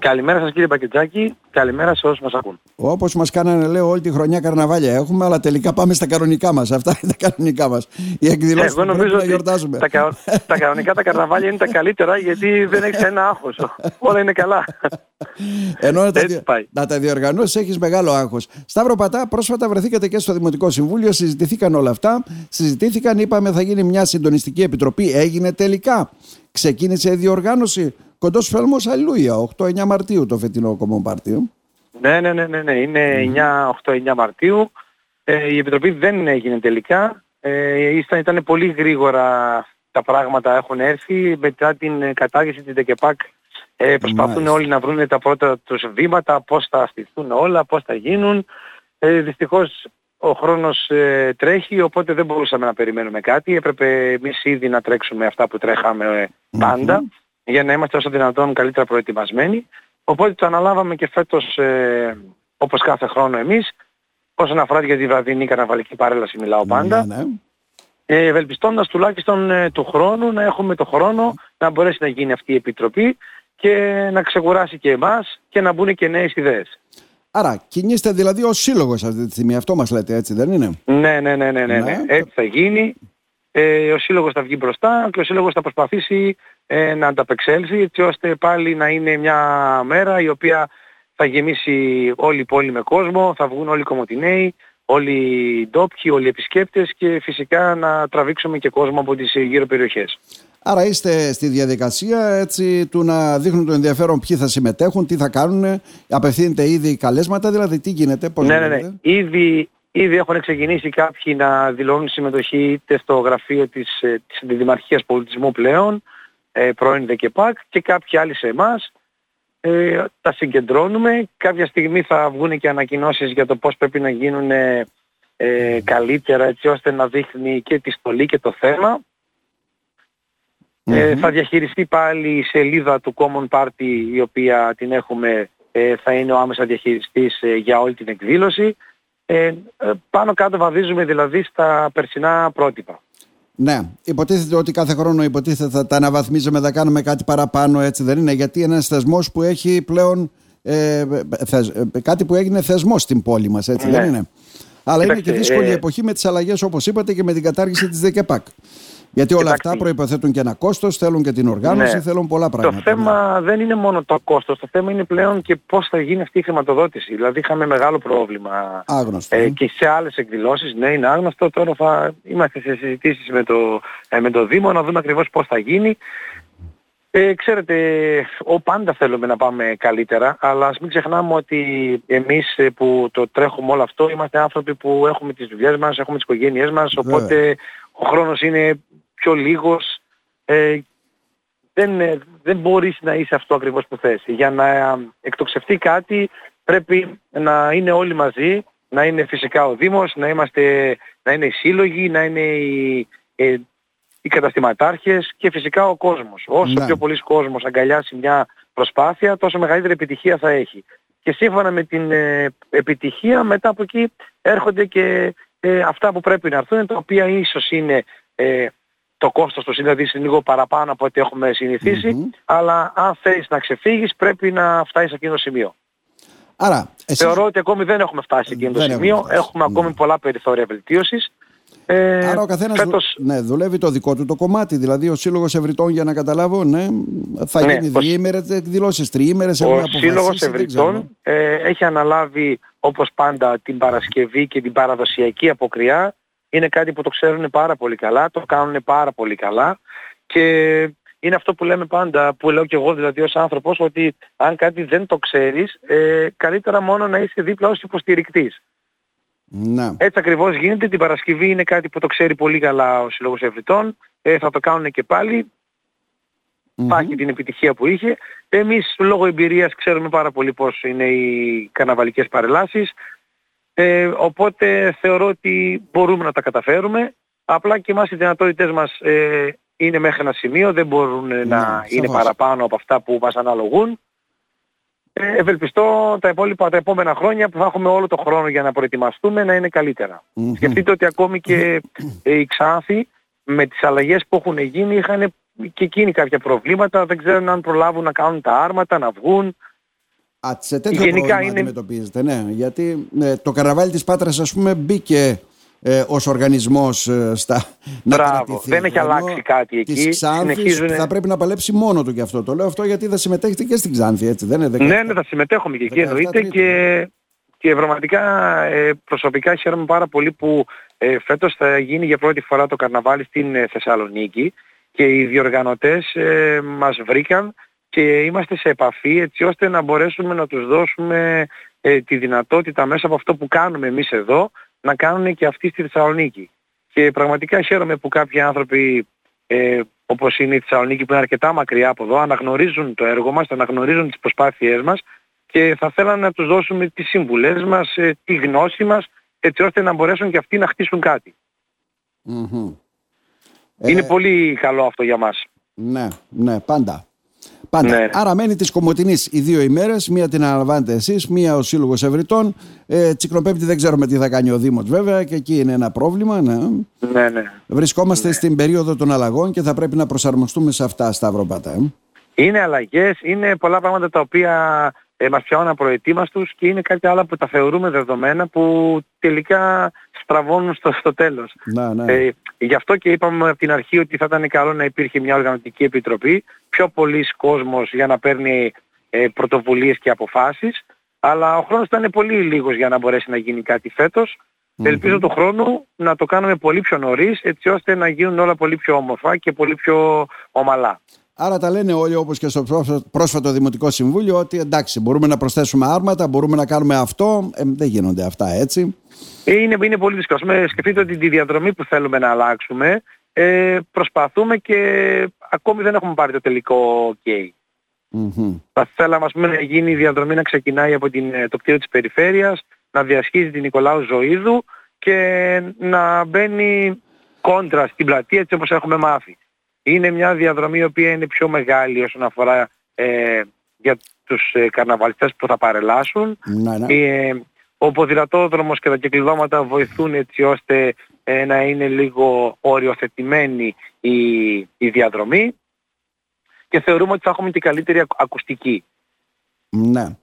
Καλημέρα σας κύριε Πακετζάκη, καλημέρα σε όσους μας ακούν. Όπως μας κάνανε λέω όλη τη χρονιά καρναβάλια έχουμε, αλλά τελικά πάμε στα κανονικά μας. Αυτά είναι τα κανονικά μας. Οι εκδηλώσεις Εγώ που πρέπει νομίζω να ότι γιορτάζουμε. τα, κα- τα κανονικά τα καρναβάλια είναι τα καλύτερα γιατί δεν έχεις ένα άγχος. Όλα είναι καλά. Ενώ να τα, Έτσι δι- πάει. να τα διοργανώσεις έχεις μεγάλο άγχος. Σταύρο Πατά, πρόσφατα βρεθήκατε και στο Δημοτικό Συμβούλιο, συζητηθήκαν όλα αυτά. Συζητήθηκαν, είπαμε θα γίνει μια συντονιστική επιτροπή. Έγινε τελικά. Ξεκίνησε η διοργάνωση. Κοντός Φέλμος, αλληλούια, 8-9 Μαρτίου το φετινό κομμομπάρτιο. ναι, ναι, ναι, ναι, ναι. είναι 9-8-9 Μαρτίου. Ε, η Επιτροπή δεν έγινε τελικά. Ε, ήταν, ήταν πολύ γρήγορα τα πράγματα έχουν έρθει. Μετά την ε, κατάργηση της ΔΕΚΕΠΑΚ ε, προσπαθούν Μάλιστα. όλοι να βρουν τα πρώτα τους βήματα, πώς θα στηθούν όλα, πώς θα γίνουν. Ε, δυστυχώς ο χρόνος ε, τρέχει, οπότε δεν μπορούσαμε να περιμένουμε κάτι. Έπρεπε εμείς ήδη να τρέξουμε αυτά που τρέχαμε ε, παντα για να είμαστε όσο δυνατόν καλύτερα προετοιμασμένοι. Οπότε το αναλάβαμε και φέτος ε, όπως κάθε χρόνο εμείς. Όσον αφορά για τη βραδινή καρναβαλική παρέλαση μιλάω πάντα. Ναι, ναι. Ε, ευελπιστώντας τουλάχιστον ε, του χρόνου να έχουμε το χρόνο να μπορέσει να γίνει αυτή η επιτροπή και να ξεκουράσει και εμάς και να μπουν και νέες ιδέες. Άρα, κινείστε δηλαδή ως σύλλογος αυτή τη στιγμή. Αυτό μας λέτε, έτσι δεν είναι; Ναι, ναι, ναι, ναι, ναι, Ναι. ναι. Έτσι θα γίνει. Ε, ο Σύλλογος θα βγει μπροστά και ο Σύλλογος θα προσπαθήσει ε, να ανταπεξέλθει έτσι ώστε πάλι να είναι μια μέρα η οποία θα γεμίσει όλη η πόλη με κόσμο, θα βγουν όλοι οι κομμωτινέοι, όλοι οι ντόπιοι, όλοι οι επισκέπτες και φυσικά να τραβήξουμε και κόσμο από τις γύρω περιοχές. Άρα είστε στη διαδικασία έτσι, του να δείχνουν το ενδιαφέρον ποιοι θα συμμετέχουν, τι θα κάνουν. Απευθύνεται ήδη καλέσματα, δηλαδή τι γίνεται, πώς Ναι, ναι, ναι. γίνεται; Ήδη, ήδη έχουν ξεκινήσει κάποιοι να δηλώνουν συμμετοχή είτε στο γραφείο της, ε, της Δημαρχίας Πολιτισμού πλέον, ε, πρώην ΔΕΚΕΠΑΚ και κάποιοι άλλοι σε εμάς. Ε, τα συγκεντρώνουμε. Κάποια στιγμή θα βγουν και ανακοινώσεις για το πώς πρέπει να γίνουν ε, ε, καλύτερα έτσι ώστε να δείχνει και τη στολή και το θέμα. Ε, θα διαχειριστεί πάλι η σελίδα του Common Party η οποία την έχουμε ε, θα είναι ο άμεσα διαχειριστής ε, για όλη την εκδήλωση. Ε, ε, πάνω κάτω βαδίζουμε δηλαδή στα περσινά πρότυπα. Ναι, υποτίθεται ότι κάθε χρόνο υποτίθεται θα τα αναβαθμίζουμε, θα κάνουμε κάτι παραπάνω, έτσι δεν είναι. Γιατί είναι ένας θεσμός που έχει πλέον ε, θεσ, ε, κάτι που έγινε θεσμός στην πόλη μας, έτσι Ναι. δεν είναι. Αλλά είναι και Κοιτάξτε, δύσκολη ε, εποχή με τις αλλαγές όπως είπατε και με την κατάργηση της ΔΕΚΕΠΑΚ. Γιατί όλα Κοιτάξτε, αυτά προϋποθέτουν και ένα κόστος, θέλουν και την οργάνωση, Ναι. θέλουν πολλά Το πράγματα. ναι. θέμα δεν είναι μόνο το κόστος, το θέμα είναι πλέον και πώς θα γίνει αυτή η χρηματοδότηση. Δηλαδή είχαμε μεγάλο πρόβλημα Άγνωστο. ε, και σε άλλες εκδηλώσεις, ναι είναι άγνωστο, τώρα θα είμαστε σε συζητήσεις με το, ε, με το Δήμο να δούμε ακριβώς πώς θα γίνει. Ε, ξέρετε, ο πάντα θέλουμε να πάμε καλύτερα, αλλά ας μην ξεχνάμε ότι εμείς ε, που το τρέχουμε όλο αυτό είμαστε άνθρωποι που έχουμε τις δουλειές μας, έχουμε τις οικογένειές μας, οπότε ο χρόνος είναι πιο λίγος. Ε, δεν, ε, δεν μπορείς να είσαι αυτό ακριβώς που θες. Για να ε, εκτοξευτεί κάτι πρέπει να είναι όλοι μαζί, να είναι φυσικά ο Δήμος, να, είμαστε, να είναι οι σύλλογοι, να είναι οι, ε, οι καταστηματάρχες και φυσικά ο κόσμος. Όσο Ναι. πιο πολλής κόσμος αγκαλιάσει μια προσπάθεια, τόσο μεγαλύτερη επιτυχία θα έχει. Και σύμφωνα με την ε, επιτυχία, μετά από εκεί έρχονται και ε, αυτά που πρέπει να έρθουν, τα οποία ίσως είναι ε, το κόστος τους, είναι δηλαδή λίγο παραπάνω από ό,τι έχουμε συνηθίσει, Μμμ. αλλά αν θέλεις να ξεφύγεις πρέπει να φτάσεις σε εκείνο το σημείο. Άρα, εσείς... Θεωρώ ότι ακόμη δεν έχουμε φτάσει σε εκείνο το Δεν έχουμε σημείο, φτάσει, έχουμε ναι. ακόμη πολλά περιθώρια βελτίωσης. Ε, Άρα ο καθένας φέτος, ναι, δουλεύει το δικό του το κομμάτι. Δηλαδή, ο Σύλλογος Ευρυτών, για να καταλάβω, ναι, θα Ναι, γίνει ο- διήμερες εκδηλώσεις, τριήμερες. Ο Σύλλογος Ευρυτών ε, έχει αναλάβει όπως πάντα την Παρασκευή και την παραδοσιακή αποκριά. Είναι κάτι που το ξέρουν πάρα πολύ καλά, το κάνουν πάρα πολύ καλά και είναι αυτό που λέμε πάντα, που λέω και εγώ δηλαδή ως άνθρωπος, ότι αν κάτι δεν το ξέρεις, ε, καλύτερα μόνο να είσαι δίπλα ως υποστηρικτής. Ναι. Έτσι ακριβώς γίνεται. Την Παρασκευή είναι κάτι που το ξέρει πολύ καλά ο Σύλλογος Ευρυτών. Ε, θα το κάνουν και πάλι. Μμμ. Θα έχει την επιτυχία που είχε. Εμείς λόγω εμπειρίας ξέρουμε πάρα πολύ πώς είναι οι καρναβαλικές παρελάσεις. Ε, οπότε θεωρώ ότι μπορούμε να τα καταφέρουμε. Απλά και εμάς οι δυνατότητες μας ε, είναι μέχρι ένα σημείο. Δεν μπορούν ε, να είναι σαφώς. παραπάνω από αυτά που μας αναλογούν. Ε, ευελπιστώ τα υπόλοιπα, τα επόμενα χρόνια που θα έχουμε όλο το χρόνο για να προετοιμαστούμε να είναι καλύτερα. Μμμ. Σκεφτείτε ότι ακόμη και ε, οι Ξάνθοι με τις αλλαγές που έχουν γίνει είχαν και εκείνοι κάποια προβλήματα, δεν ξέρουν αν προλάβουν να κάνουν τα άρματα, να βγουν. Α, σε τέτοιο Γενικά πρόβλημα είναι... αντιμετωπίζετε, ναι. Γιατί ε, το καρναβάλι της Πάτρας, ας πούμε, μπήκε ε, ως οργανισμός ε, στα Μπράβο, δεν έχει αλλάξει κάτι εκεί. Της Ξάνθης Συνεχίζουν... θα πρέπει να παλέψει μόνο του γι' αυτό. Το λέω αυτό γιατί θα συμμετέχετε και στην Ξάνθη, έτσι δεν είναι. Ναι, ναι, θα συμμετέχουμε και εκεί εννοείται και, και πραγματικά ε, προσωπικά χαίρομαι πάρα πολύ που ε, φέτος θα γίνει για πρώτη φορά το καρναβάλι στην ε, Θεσσαλονίκη και οι διοργανωτές ε, μας βρήκαν και είμαστε σε επαφή έτσι ώστε να μπορέσουμε να τους δώσουμε ε, τη δυνατότητα μέσα από αυτό που κάνουμε εμείς εδώ να κάνουν και αυτοί στη Θεσσαλονίκη. Και πραγματικά χαίρομαι που κάποιοι άνθρωποι ε, όπως είναι η Θεσσαλονίκη που είναι αρκετά μακριά από εδώ αναγνωρίζουν το έργο μας, αναγνωρίζουν τις προσπάθειές μας και θα θέλανε να τους δώσουμε τις συμβουλές μας, ε, τη γνώση μας έτσι ώστε να μπορέσουν και αυτοί να χτίσουν Είναι ε, πολύ καλό αυτό για μας. Ναι, ναι, πάντα. Πάντα. Ναι. Άρα μένει της Κομωτινής οι δύο ημέρες. Μία την αναλαμβάνετε εσείς, μία ο Σύλλογος Ευρυτών. Ε, Τσικροπέμπτη δεν ξέρουμε τι θα κάνει ο Δήμος βέβαια και εκεί είναι ένα πρόβλημα. Ναι, ναι. ναι. Βρισκόμαστε ναι. στην περίοδο των αλλαγών και θα πρέπει να προσαρμοστούμε σε αυτά, Σταύρο Πατά. Ε. Είναι αλλαγές, είναι πολλά πράγματα τα οποία ε, μας πιάνουν απροετοίμαστους και είναι κάποια άλλα που τα θεωρούμε δεδομένα που τελικά στραβώνουν στο, στο τέλος. Να, ναι. Ε, γι' αυτό και είπαμε από την αρχή ότι θα ήταν καλό να υπήρχε μια οργανωτική επιτροπή, πιο πολλοί κόσμος για να παίρνει ε, πρωτοβουλίες και αποφάσεις, αλλά ο χρόνος ήταν πολύ λίγος για να μπορέσει να γίνει κάτι φέτος. Mm-hmm. Ελπίζω το χρόνο να το κάνουμε πολύ πιο νωρίς, έτσι ώστε να γίνουν όλα πολύ πιο όμορφα και πολύ πιο ομαλά. Άρα τα λένε όλοι όπως και στο πρόσφατο Δημοτικό Συμβούλιο ότι εντάξει μπορούμε να προσθέσουμε άρματα, μπορούμε να κάνουμε αυτό. Ε, δεν γίνονται αυτά έτσι. Ε, είναι, είναι πολύ δύσκολο. Με σκεφτείτε ότι τη διαδρομή που θέλουμε να αλλάξουμε ε, προσπαθούμε και ακόμη δεν έχουμε πάρει το τελικό OK. Mm-hmm. Θα θέλαμε ας πούμε, να γίνει η διαδρομή να ξεκινάει από την, ε, το κτίριο της περιφέρειας, να διασχίζει την Νικολάου Ζωήδου και να μπαίνει κόντρα στην πλατεία έτσι όπως έχουμε μάθει. Είναι μια διαδρομή η οποία είναι πιο μεγάλη όσον αφορά ε, για τους ε, καρναβαλιστές που θα παρελάσουν. Ναι, ναι. Ε, ο ποδηλατόδρομος και τα κυκλώματα βοηθούν έτσι ώστε ε, να είναι λίγο οριοθετημένη η, η διαδρομή και θεωρούμε ότι θα έχουμε την καλύτερη ακουστική. Ναι.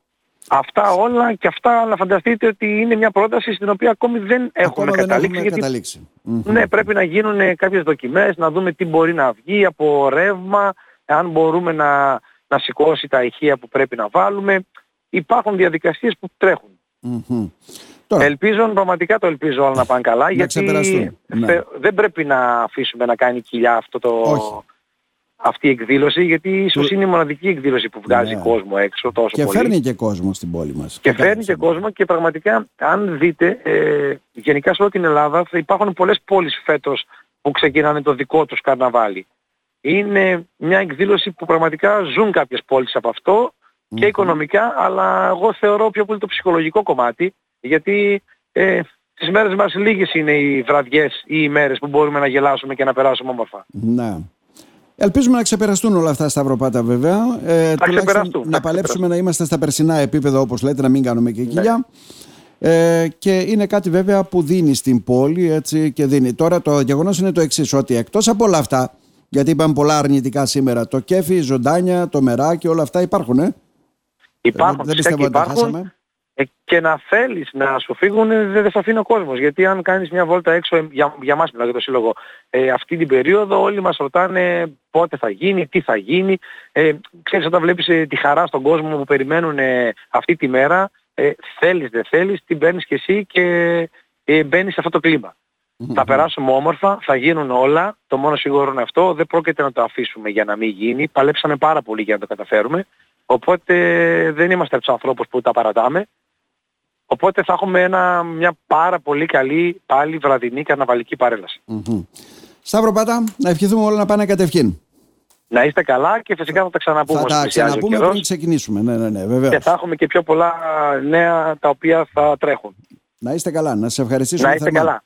Αυτά όλα και αυτά, αλλά φανταστείτε ότι είναι μια πρόταση στην οποία ακόμη δεν έχουμε Ακόμα καταλήξει. Δεν καταλήξει. Ναι, πρέπει να γίνουν κάποιες δοκιμές, να δούμε τι μπορεί να βγει από ρεύμα, αν μπορούμε να, να σηκώσει τα ηχεία που πρέπει να βάλουμε. Υπάρχουν διαδικασίες που τρέχουν. Ελπίζω, πραγματικά το ελπίζω όλα να πάνε καλά, γιατί ναι. δεν πρέπει να αφήσουμε να κάνει κοιλιά αυτό το, αυτή η εκδήλωση, γιατί ίσως είναι η μοναδική εκδήλωση που βγάζει ναι. κόσμο έξω τόσο και πολύ. Και φέρνει και κόσμο στην πόλη μας. Και, φέρνει και κόσμο και πραγματικά αν δείτε, ε, γενικά σε όλη την Ελλάδα θα υπάρχουν πολλές πόλεις φέτος που ξεκινάνε το δικό τους καρναβάλι. Είναι μια εκδήλωση που πραγματικά ζουν κάποιες πόλεις από αυτό και οικονομικά, αλλά εγώ θεωρώ πιο πολύ το ψυχολογικό κομμάτι, γιατί ε, στις μέρες μας λίγες είναι οι βραδιές ή οι μέρες που μπορούμε να γελάσουμε και να περάσουμε όμορφα. Ναι. Ελπίζουμε να ξεπεραστούν όλα αυτά στα Ευρωπάτα βέβαια. Ε, θα ξεπεραστούν. Να παλέψουμε να είμαστε στα περσινά επίπεδα όπως λέτε, να μην κάνουμε και κοιλιά. Ναι. Ε, και είναι κάτι βέβαια που δίνει στην πόλη έτσι, και δίνει. Τώρα το γεγονός είναι το εξής ότι εκτός από όλα αυτά, γιατί είπαμε πολλά αρνητικά σήμερα, το κέφι, η ζωντάνια, το μεράκι, όλα αυτά υπάρχουν, ε; Υπάρχουν, δεν πιστεύω ότι υπάρχουν. Ε, και να θέλεις να σου φύγουν δεν, δεν σε αφήνει ο κόσμος. Γιατί αν κάνεις μια βόλτα έξω, ε, για, για μας μιλάω για το σύλλογο, ε, αυτή την περίοδο όλοι μας ρωτάνε πότε θα γίνει, τι θα γίνει. Ε, ξέρεις όταν βλέπεις ε, τη χαρά στον κόσμο που περιμένουν αυτή τη μέρα, ε, θέλεις δεν θέλεις, την παίρνεις και εσύ και ε, μπαίνεις σε αυτό το κλιμα Θα περάσουμε όμορφα, θα γίνουν όλα. Το μόνο σίγουρο είναι αυτό. Δεν πρόκειται να το αφήσουμε για να μην γίνει. Παλέψαμε πάρα πολύ για να το καταφέρουμε. Οπότε δεν είμαστε από τους ανθρώπους που τα παρατάμε. Οπότε θα έχουμε ένα, μια πάρα πολύ καλή πάλι βραδινή καρναβαλική παρέλαση. Mm-hmm. Σταύρο Πάτα, να ευχηθούμε όλα να πάνε κατευχήν. Να είστε καλά και φυσικά θα τα ξαναπούμε. Θα τα ξαναπούμε πριν ξεκινήσουμε. Ναι, ναι, ναι, βεβαίως. Και θα έχουμε και πιο πολλά νέα τα οποία θα τρέχουν. Να είστε καλά. Να σας ευχαριστήσω. Να είστε καλά.